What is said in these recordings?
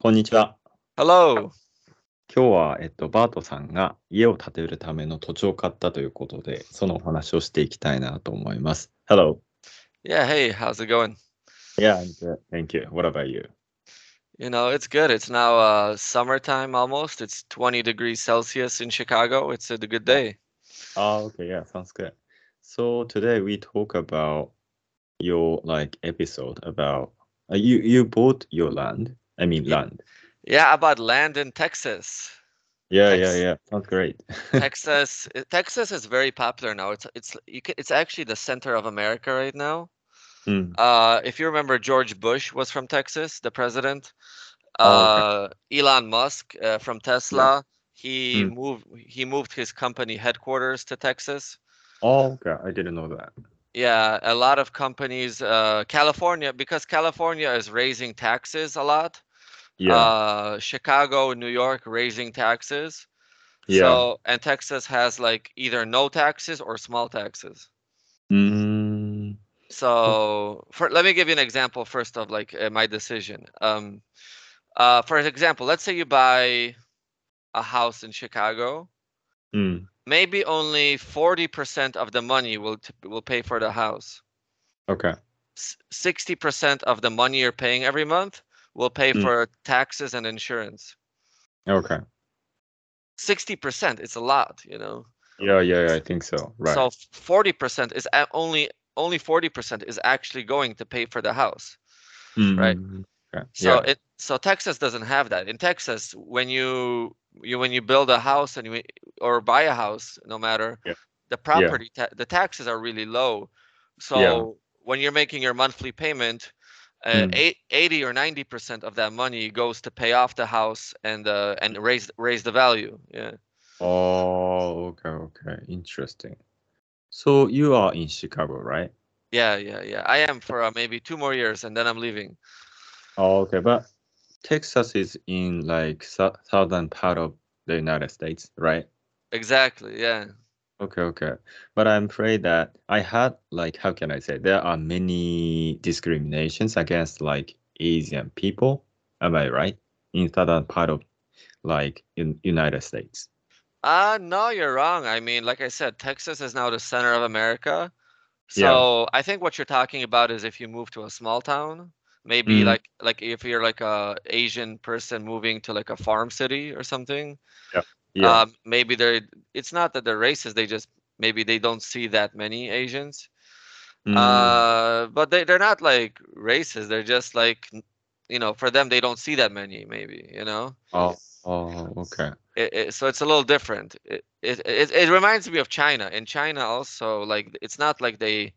こんにちは。Hello. 今日は、えっと、バートさんが家を建てるための土地を買ったということで、そのお話をしていきたいなと思います。Hello. Yeah, hey, how's it going? Yeah, I'm good. Thank you. What about you? You know, it's good. It's now uh summertime almost. It's 20 degrees Celsius in Chicago. It's a good day. Oh, okay. Yeah, sounds good. So today we talk about your like episode about uh, you you bought your land. I mean land. Yeah, about land in Texas. Yeah, yeah, yeah. Sounds great. Texas, uh, Texas is very popular now. It's it's you can, it's actually the center of America right now. うん。Uh, if you remember, George Bush was from Texas, the president. Oh, Uh, Elon Musk uh, from Tesla. He Mm. moved he moved his company headquarters to Texas. Oh, okay. I didn't know that. Yeah, a lot of companies, uh, California, because California is raising taxes a lot. Yeah. Uh, Chicago, New York raising taxes. Yeah. So, and Texas has like either no taxes or small taxes. Mm. So, for, let me give you an example first of like uh, my decision. Um, uh, for example, let's say you buy a house in Chicago. Mm. Maybe only 40% of the money will t- will pay for the house. Okay. S- 60% of the money you're paying every month will pay Mm. for taxes and insurance. Okay. 60%, it's a lot, you know. Yeah, yeah, yeah, I think so. Right. So 40% is only only 40% is actually going to pay for the house. right. Mm, Okay. So yeah. it so Texas doesn't have that. In Texas, when you you when you build a house and you or buy a house, no matter Yeah. the property ta- the taxes are really low. So when you're making your monthly payment, uh, Mm. eight, 80 or 90 percent of that money goes to pay off the house and uh, and raise raise the value. Yeah. Oh, okay, okay. Interesting. So you are in Chicago, right? Yeah, yeah, yeah. I am for uh, maybe two more years and then I'm leaving. Oh, okay. But Texas is in like sou- southern part of the United States, right? Exactly. Yeah. Okay, okay. But I'm afraid that I had like how can I say there are many discriminations against like Asian people. Am I right? In southern part of like in United States. Uh no, you're wrong. I mean, like I said, Texas is now the center of America. Yeah. So I think what you're talking about is if you move to a small town, maybe Mm. like like if you're like a Asian person moving to like a farm city or something. Yeah. Um, maybe they're it's not that they're racist, they just maybe they don't see that many Asians. Mm, Uh, but they they're not like racist. They're just like you know, for them they don't see that many maybe, you know. oh, oh, okay. it, it, so it's a little different. It, it it it reminds me of China. In China also, like it's not like they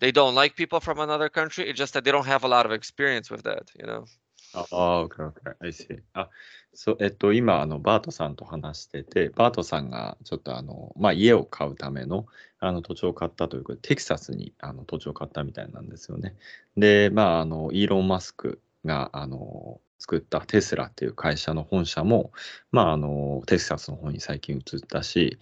they don't like people from another country. It's just that they don't have a lot of experience with that, you know. ああ、OK, OK. I see. あ、そう、えっと、今、あの、バートさんと話してて、バートさんが、ちょっと、あの、まあ、家を買うための、あの、土地を買ったということで、テキサスに、あの、土地を買ったみたいなんですよね。で、まあ、あの、イーロン・マスクが、あの、作ったテスラっていう会社の本社も、まあ、あの、テキサスの方に最近移ったし、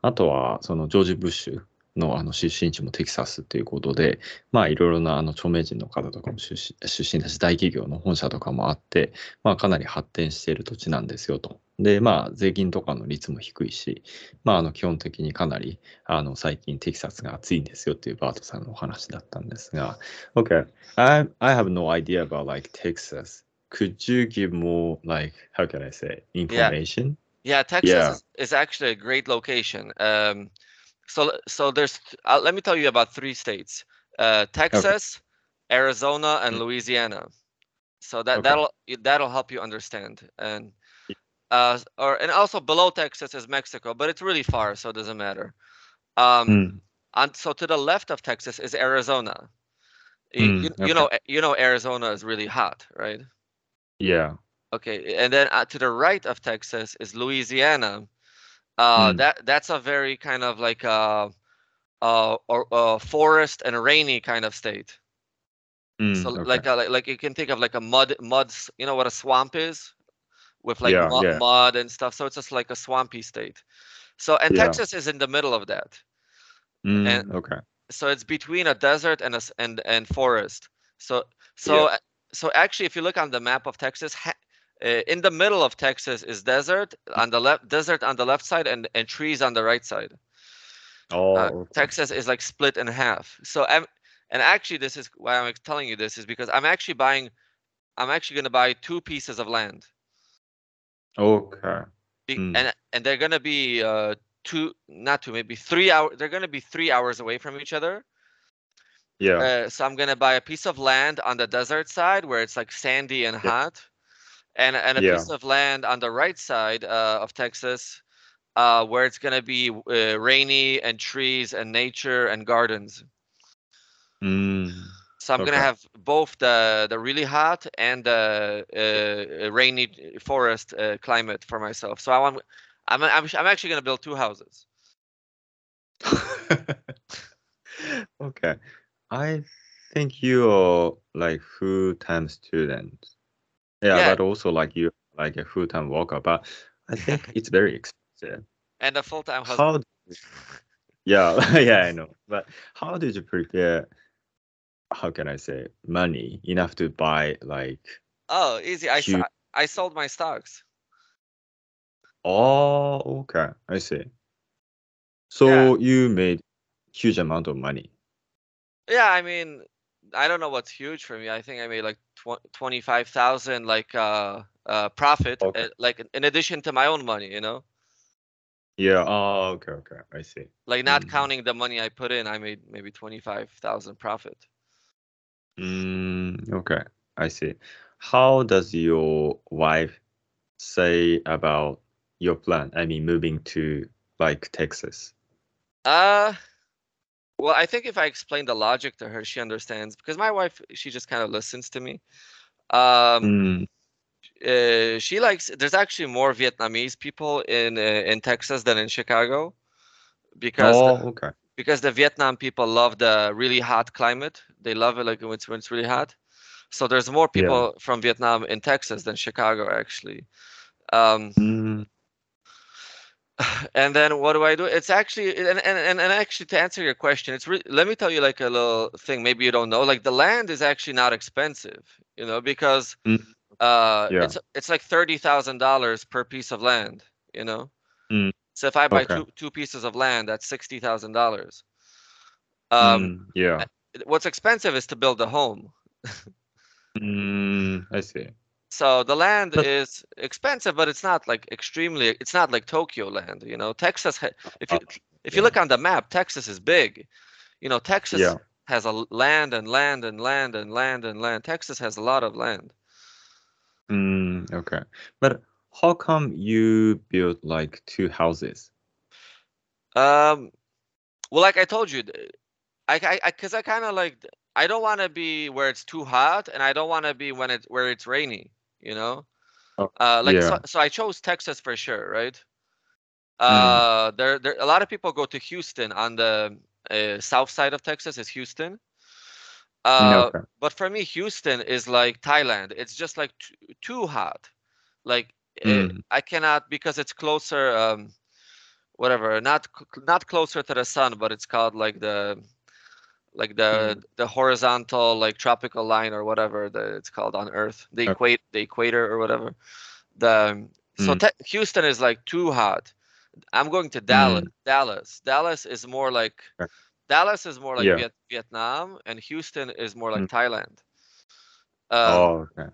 あとは、その、ジョージ・ブッシュの、あの、出身地もテキサスっていうことで、まあいろいろなあの著名人の方とかも出身出身だし大企業の本社とかもあって、まあかなり発展している土地なんですよと。で、まあ税金とかの率も低いし、まああの基本的にかなりあの最近テキサスが暑いんですよっていうバートさんのお話だったんですが、Okay, I, I have no idea about like Texas. Could you give more like, how can I say, information? Yeah, Texas Yeah. Is, is actually a great location. Um, so so there's uh, let me tell you about three states: uh, Texas, Arizona, and Mm. Louisiana. So that Okay. that'll that'll help you understand. And uh, or and also below Texas is Mexico, but it's really far, so it doesn't matter. Um, うん。and so to the left of Texas is Arizona. You, Mm, you, okay. you know you know Arizona is really hot, right? Yeah. Okay, and then uh, to the right of Texas is Louisiana. Uh, mm. That that's a very kind of like a, a, a, forest and rainy kind of state. Mm, so okay. like, a, like like you can think of like a mud mud. You know what a swamp is, with like yeah, mud, yeah. mud, and stuff. So it's just like a swampy state. So and yeah. Texas is in the middle of that. Mm, and, okay. So it's between a desert and a, and and forest. So so so actually, if you look on the map of Texas, ha- in the middle of Texas is desert on the left, desert on the left side, and and trees on the right side. Oh, Uh, okay. Texas is like split in half. So I'm, and actually, this is why I'm telling you this is because I'm actually buying, I'm actually going to buy two pieces of land, Okay. Be- Mm. and and they're going to be uh two, not two, maybe three hours. They're going to be three hours away from each other. Yeah. Uh, so I'm gonna buy a piece of land on the desert side where it's like sandy and Yeah. hot, and and a Yeah. piece of land on the right side uh, of Texas, uh, where it's gonna be uh, rainy and trees and nature and gardens. Mm. So I'm gonna have both the the really hot and the uh, rainy forest uh, climate for myself. So I want I'm I'm I'm actually gonna build two houses. okay. I think you're like full-time student. Yeah, Yeah. but also like you like a full-time worker, but I think it's very expensive. And a full time husband. How? Yeah, yeah, I know. But how did you prepare? How can I say money enough to buy like? Oh, easy. I, huge- I sold my stocks. Oh, okay, I see. So you made huge amount of money. Yeah, I mean, I don't know what's huge for me. I think I made like tw- 25,000 like uh uh profit Okay. uh, like in addition to my own money, you know? Yeah. Oh, okay, okay, I see. Like not Mm. counting the money I put in, I made maybe 25,000 profit. Mm, okay, I see. How does your wife say about your plan? I mean, moving to like Texas. Uh well, I think if I explain the logic to her, she understands because my wife, she just kind of listens to me. Um Mm, uh, she likes there's actually more Vietnamese people in uh, in Texas than in Chicago because the- oh, okay. because the Vietnam people love the really hot climate. They love it like when it's when it's really hot. So there's more Yeah. people from Vietnam in Texas than Chicago actually. Um, Mm, and then what do I do? It's actually and and, and, and actually to answer your question, it's really let me tell you like a little thing maybe you don't know. Like the land is actually not expensive, you know, because Mm. uh Yeah. it's it's like thirty thousand dollars per piece of land, you know. Mm. So if I buy Okay. two two pieces of land, that's sixty thousand dollars. Um, mm, yeah. what's expensive is to build a home. Mm, I see. So the land But- is expensive, but it's not like extremely. It's not like Tokyo land, you know. Texas, ha- if you if you yeah. look on the map, Texas is big. You know, Texas Yeah. has a land and land and land and land and land. Texas has a lot of land. Mm, okay. But how come you built like two houses? Um, well, like I told you, I I because I, kind of like I don't want to be where it's too hot, and I don't want to be when it's where it's rainy. You know, Oh, uh, like so, yeah. so I chose Texas for sure, right? Mm. Uh, there there a lot of people go to Houston on the uh, south side of Texas is Houston. Uh, okay. but for me, Houston is like Thailand. It's just like too, too hot. Like uh, Mm. I cannot because it's closer. Um, whatever, not not closer to the sun, but it's called like the like the the horizontal like tropical line or whatever that it's called on Earth, the equate the equator or whatever. The so Mm. te- Houston is like too hot. I'm going to Dallas. Dallas. Dallas is more like. Dallas is more like Yeah. Viet- Vietnam, and Houston is more like Mm. Thailand. Um, Oh, okay.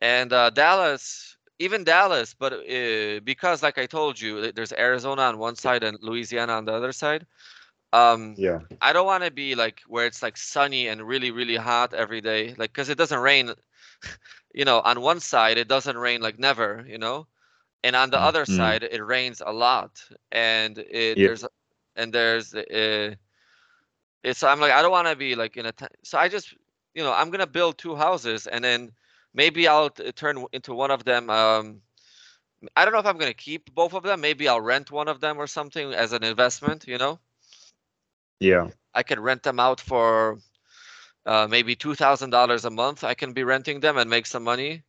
and uh, Dallas, even Dallas, but uh, because, like I told you, there's Arizona on one side and Louisiana on the other side. Um, Yeah. I don't want to be like where it's like sunny and really, really hot every day, like because it doesn't rain. You know, on one side it doesn't rain like never, you know, and on the other mm. side it rains a lot, and it, Yeah. there's and there's uh, it's I'm like I don't want to be like in a t- so I just you know I'm gonna build two houses and then maybe I'll t- turn into one of them. Um, I don't know if I'm gonna keep both of them. Maybe I'll rent one of them or something as an investment. You know, Yeah. I can rent them out for uh, maybe two thousand dollars a month. I can be renting them and make some money.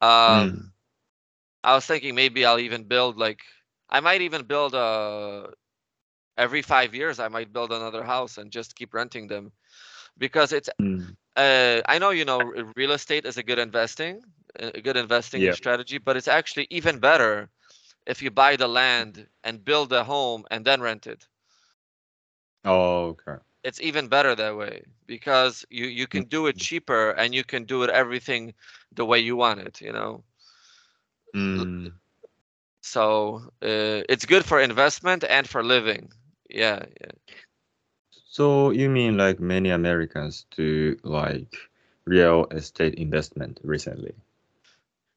Um, Mm. I was thinking maybe I'll even build like I might even build a every five years I might build another house and just keep renting them because it's Mm. uh, I know you know real estate is a good investing a good investing Yeah. strategy, but it's actually even better if you buy the land and build a home and then rent it. Oh, okay. It's even better that way because you you can do it Mhm. cheaper and you can do it everything the way you want it, you know. Mm, So uh, it's good for investment and for living. Yeah, yeah. so you mean like many Americans do like real estate investment recently?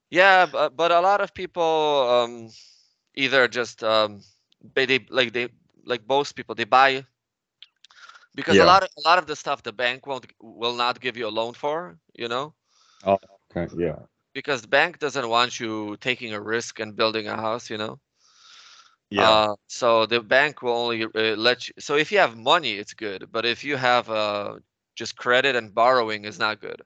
Yeah, but, but a lot of people um, either just um, they, they like they like most people they buy because Yeah. a lot of a lot of the stuff the bank won't will not give you a loan for, you know, oh Okay, yeah. because the bank doesn't want you taking a risk and building a house, you know. Yeah. Uh, so the bank will only uh, let you. So if you have money, it's good, but if you have uh, just credit and borrowing is not good.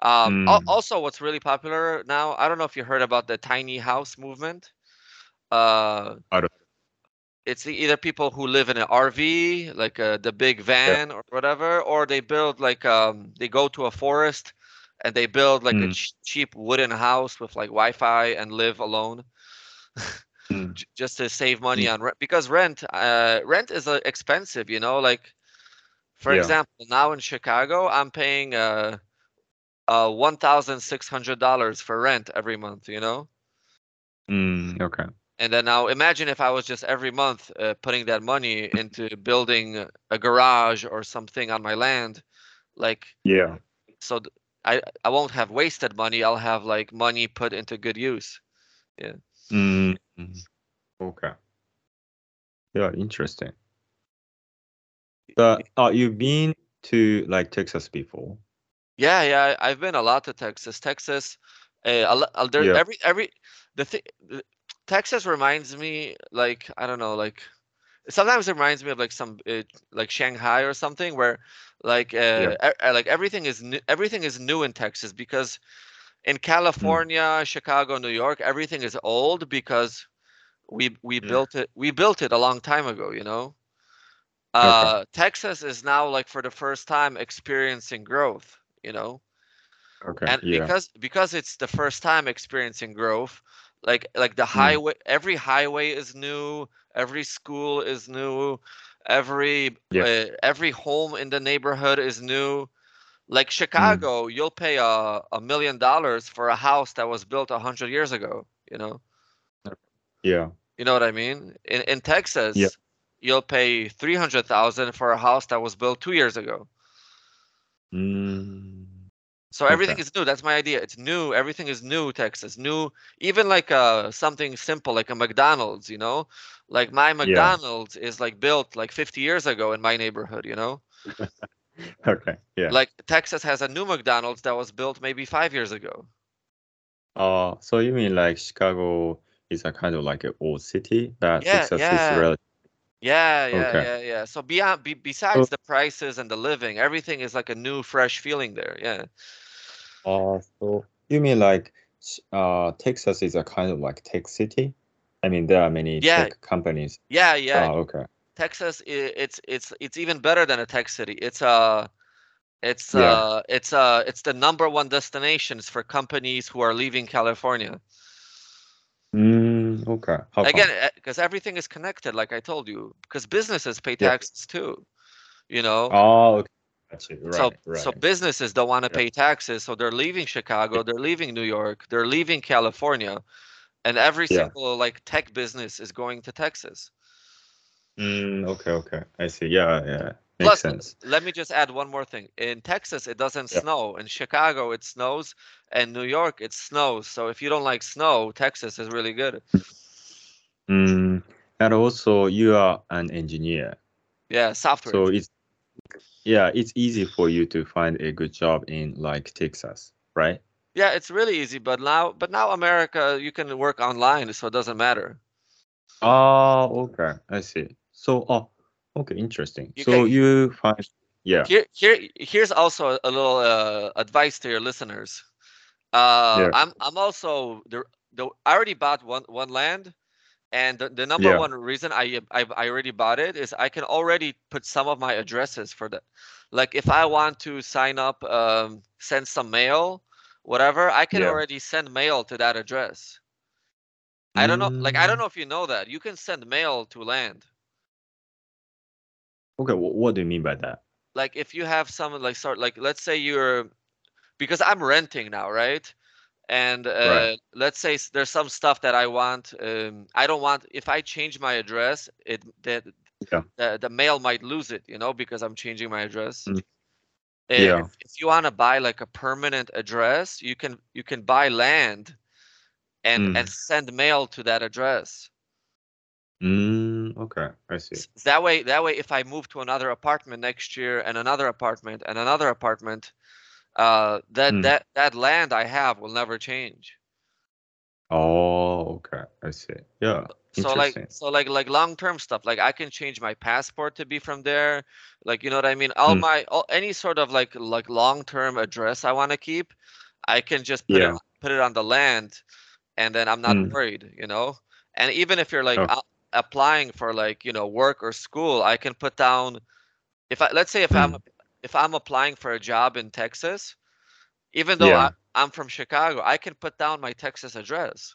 Um, al- Mm. also, what's really popular now, I don't know if you heard about the tiny house movement. Uh, I don't- it's either people who live in an RV, like uh, the big van or whatever, or they build like um, they go to a forest and they build like a Mm. ch- cheap wooden house with like Wi-Fi and live alone Mm. j- just to save money on rent because rent uh rent is uh, expensive you know like for Yeah. example now in chicago i'm paying uh uh $1600 for rent every month you know Mm, okay. And then now imagine if i was just every month uh, putting that money into building a garage or something on my land like Yeah. so th- i i won't have wasted money i'll have like money put into good use Mm, okay. Yeah, interesting. But uh, you've been to like Texas before? Yeah, yeah, I've been a lot to Texas. Texas, uh, a uh, there Yeah. every every the thing, Texas reminds me like I don't know, like sometimes it reminds me of like some uh, like Shanghai or something where like uh, e- uh, like everything is new, everything is new in Texas because in California, Chicago, New York, everything is old because we we Mm. built it we built it a long time ago, you know. Uh, Texas is now like for the first time experiencing growth, you know Okay. and yeah. because because it's the first time experiencing growth like like the Mm. highway every highway is new every school is new every Yeah. uh, every home in the neighborhood is new like Mm. chicago you'll pay a, a million dollars for a house that was built a hundred years ago you know Yeah. you know what i mean in, in texas yeah. you'll pay 300000 for a house that was built two years ago Mm, So everything Okay. is new. That's my idea. It's new. Everything is new, Texas. New, even like uh something simple like a McDonald's, you know? Like my McDonald's is like built like 50 years ago in my neighborhood, you know? okay. Yeah. Like Texas has a new McDonald's that was built maybe 5 years ago. Uh, so you mean like Chicago is a kind of like an old city that Yeah, Texas yeah. is relative? Yeah, yeah, Okay. yeah, yeah. So beyond be, besides the prices and the living, everything is like a new fresh feeling there. Yeah. Uh, so you mean like uh Texas is a kind of like tech city? I mean there are many Yeah. tech companies. Yeah, yeah. Oh, okay. Texas it's it's it's even better than a tech city. It's uh it's Yeah. uh it's uh it's the number one destinations for companies who are leaving California. Mm, okay. How? Again, because everything is connected like I told you because businesses pay Yeah. taxes too. You know? Oh, okay. Right, so right. so businesses don't want to pay taxes, so they're leaving Chicago, they're leaving New York, they're leaving California, and every Yeah. single like tech business is going to Texas. Mm, okay, okay. I see. Yeah, yeah. Makes Plus, sense. let me just add one more thing. In Texas, it doesn't Yeah. snow. In Chicago, it snows, and New York, it snows. So if you don't like snow, Texas is really good. Mm, and also you are an engineer. Yeah, software. So it's yeah, it's easy for you to find a good job in like Texas, right? yeah, it's really easy. But now, but now America, you can work online, so it doesn't matter. Oh, okay. I see. So, oh, okay, interesting. You So can- you find, yeah, Here, here, here's also a little uh, advice to your listeners. Uh, Yeah. I'm, I'm also the, the I already bought one one land, and the, the number Yeah. one reason I, I I already bought it is I can already put some of my addresses for that. Like if I want to sign up, um, send some mail, whatever, I can Yeah. already send mail to that address. I don't know, like I don't Mm, know if you know that. You can send mail to land. Okay, wh- what do you mean by that? Like if you have some like sort like let's say you're because I'm renting now, right? And uh, Right. let's say there's some stuff that I want. Um, I don't want if I change my address, it that Yeah. the, the mail might lose it, you know, because I'm changing my address. Mm. Uh, Yeah. If, if you want to buy like a permanent address, you can you can buy land and and Mm. send mail to that address. Mm, okay, I see. S- That way, that way, if I move to another apartment next year and another apartment and another apartment, uh, that Mm. that that land I have will never change. Oh, okay, I see. Yeah, So like, so like like long term stuff. Like I can change my passport to be from there. Like you know what I mean. All Mm. my all, any sort of like like long term address I want to keep, I can just put Yeah. it put it on the land, and then I'm not Mm. worried. You know. And even if you're like a- applying for like you know work or school, I can put down if I let's say if I'm Mm. If I'm applying for a job in Texas, even though Yeah. I, I'm from Chicago, I can put down my Texas address.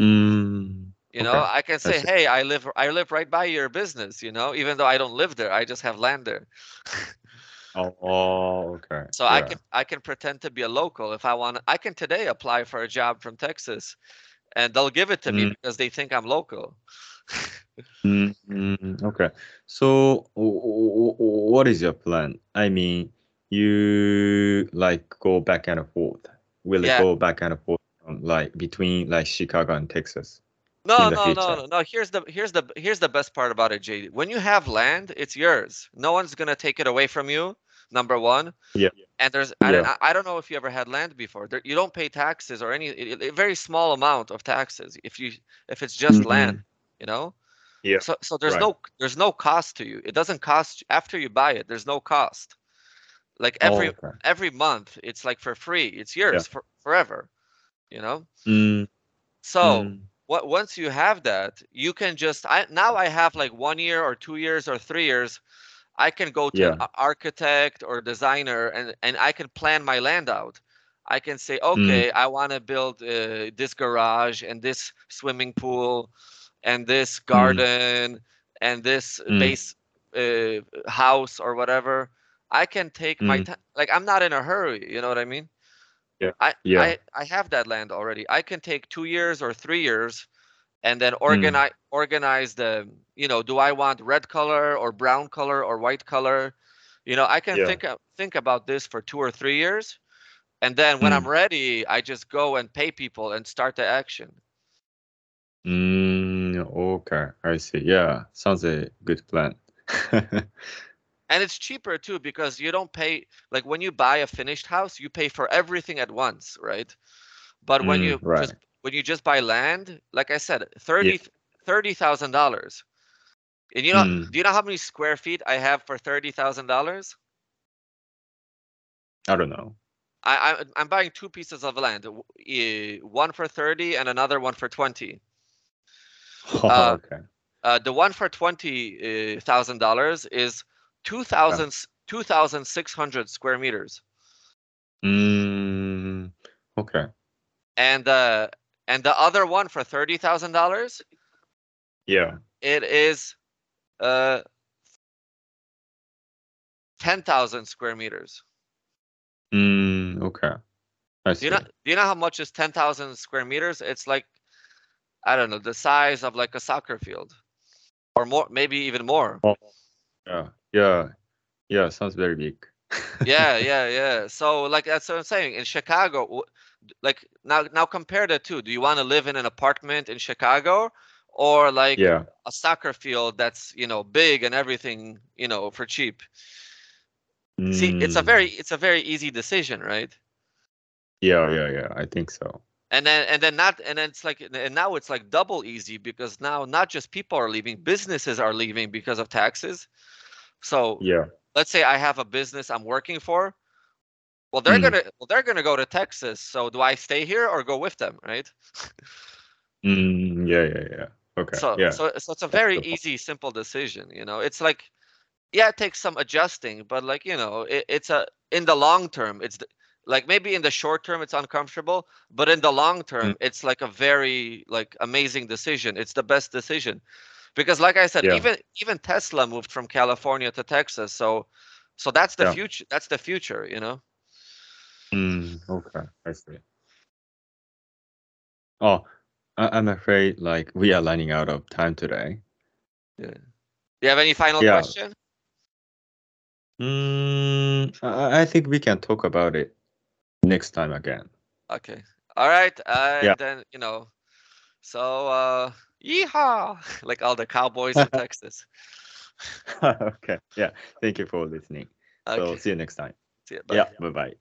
Mm, You know, okay, I can say. "Hey, I live I live right by your business," you know, even though I don't live there, I just have land there. Oh, okay. So I can I can pretend to be a local if I want. I can today apply for a job from Texas, and they'll give it to me Mm. because they think I'm local. Mm, mm, okay. So, what is your plan? I mean, you like go back and forth. Will it go back and forth like between like Chicago and Texas? No, no, no, future. no, no. Here's the here's the here's the best part about it, JD. When you have land, it's yours. No one's gonna take it away from you. Number one. Yeah. And there's I, don't- Yeah. I I don't know if you ever had land before. There, you don't pay taxes or any a, a very small amount of taxes if you if it's just land. You know. Yeah. So so there's right. no there's no cost to you. It doesn't cost after you buy it. There's no cost. Like Oh, every okay. every month, it's like for free. It's yours for forever. You know. Mm, So mm, what once you have that you can just i now i have like one year or two years or three years i can go to Yeah. a- architect or designer and and i can plan my land out i can say okay i want to build uh, this garage and this swimming pool and this garden and this Mm. base uh, house or whatever i can take my Mm. time like i'm not in a hurry you know what i mean Yeah. I, Yeah. I I have that land already. I can take two years or three years, and then Mm. organize organize the you know do I want red color or brown color or white color, you know I can Yeah. think think about this for two or three years, and then when Mm. I'm ready, I just go and pay people and start the action. mm, okay, I see. Yeah, sounds a good plan. And it's cheaper too because you don't pay like when you buy a finished house, you pay for everything at once, right? But when Mm, you right. just when you just buy land, like I said, thirty thirty thousand dollars. And you know, Mm. do you know how many square feet I have for thirty thousand dollars? I don't know. I, I I'm buying two pieces of land, one for thirty and another one for twenty. Uh, okay. Uh, the one for twenty thousand dollars is two thousand two thousand six hundred square meters, Mm, okay. and uh, and the other one for thirty thousand dollars, Yeah. it is uh ten thousand square meters. Mm, okay. I see. Do you know? Do you know how much is ten thousand square meters? It's like, I don't know, the size of like a soccer field, or more, maybe even more. Oh, Yeah. Yeah. Yeah. Sounds very big. yeah, yeah, yeah. So like that's what I'm saying. In Chicago, like now, now compare the two. Do you want to live in an apartment in Chicago, or like Yeah. a soccer field that's you know big and everything you know for cheap? See, it's a Mm, very, it's a very easy decision, right? Yeah. Yeah. Yeah. I think so. And then and then not and then it's like and now it's like double easy because now not just people are leaving businesses are leaving because of taxes so Yeah. let's say i have a business i'm working for well they're Mm. gonna well they're gonna go to texas so do i stay here or go with them right Mm, yeah. Yeah. Yeah. Okay. so yeah. so so it's a very easy simple decision you know it's like yeah it takes some adjusting but like you know it, it's a in the long term it's the, like maybe in the short term it's uncomfortable but in the long term Mm. it's like a very like amazing decision it's the best decision because like i said Yeah. even even tesla moved from california to texas so so that's the Yeah. future that's the future you know Mm, okay, I see. Oh, I, I'm afraid like we are running out of time today. yeah do you have any final Yeah. question Mm, I, I think we can talk about it next time again. okay all right and Yeah. then you know so uh yeehaw like all the cowboys in texas okay. Yeah. Thank you for listening. okay So see you next time. see ya, bye. Yeah. Bye bye.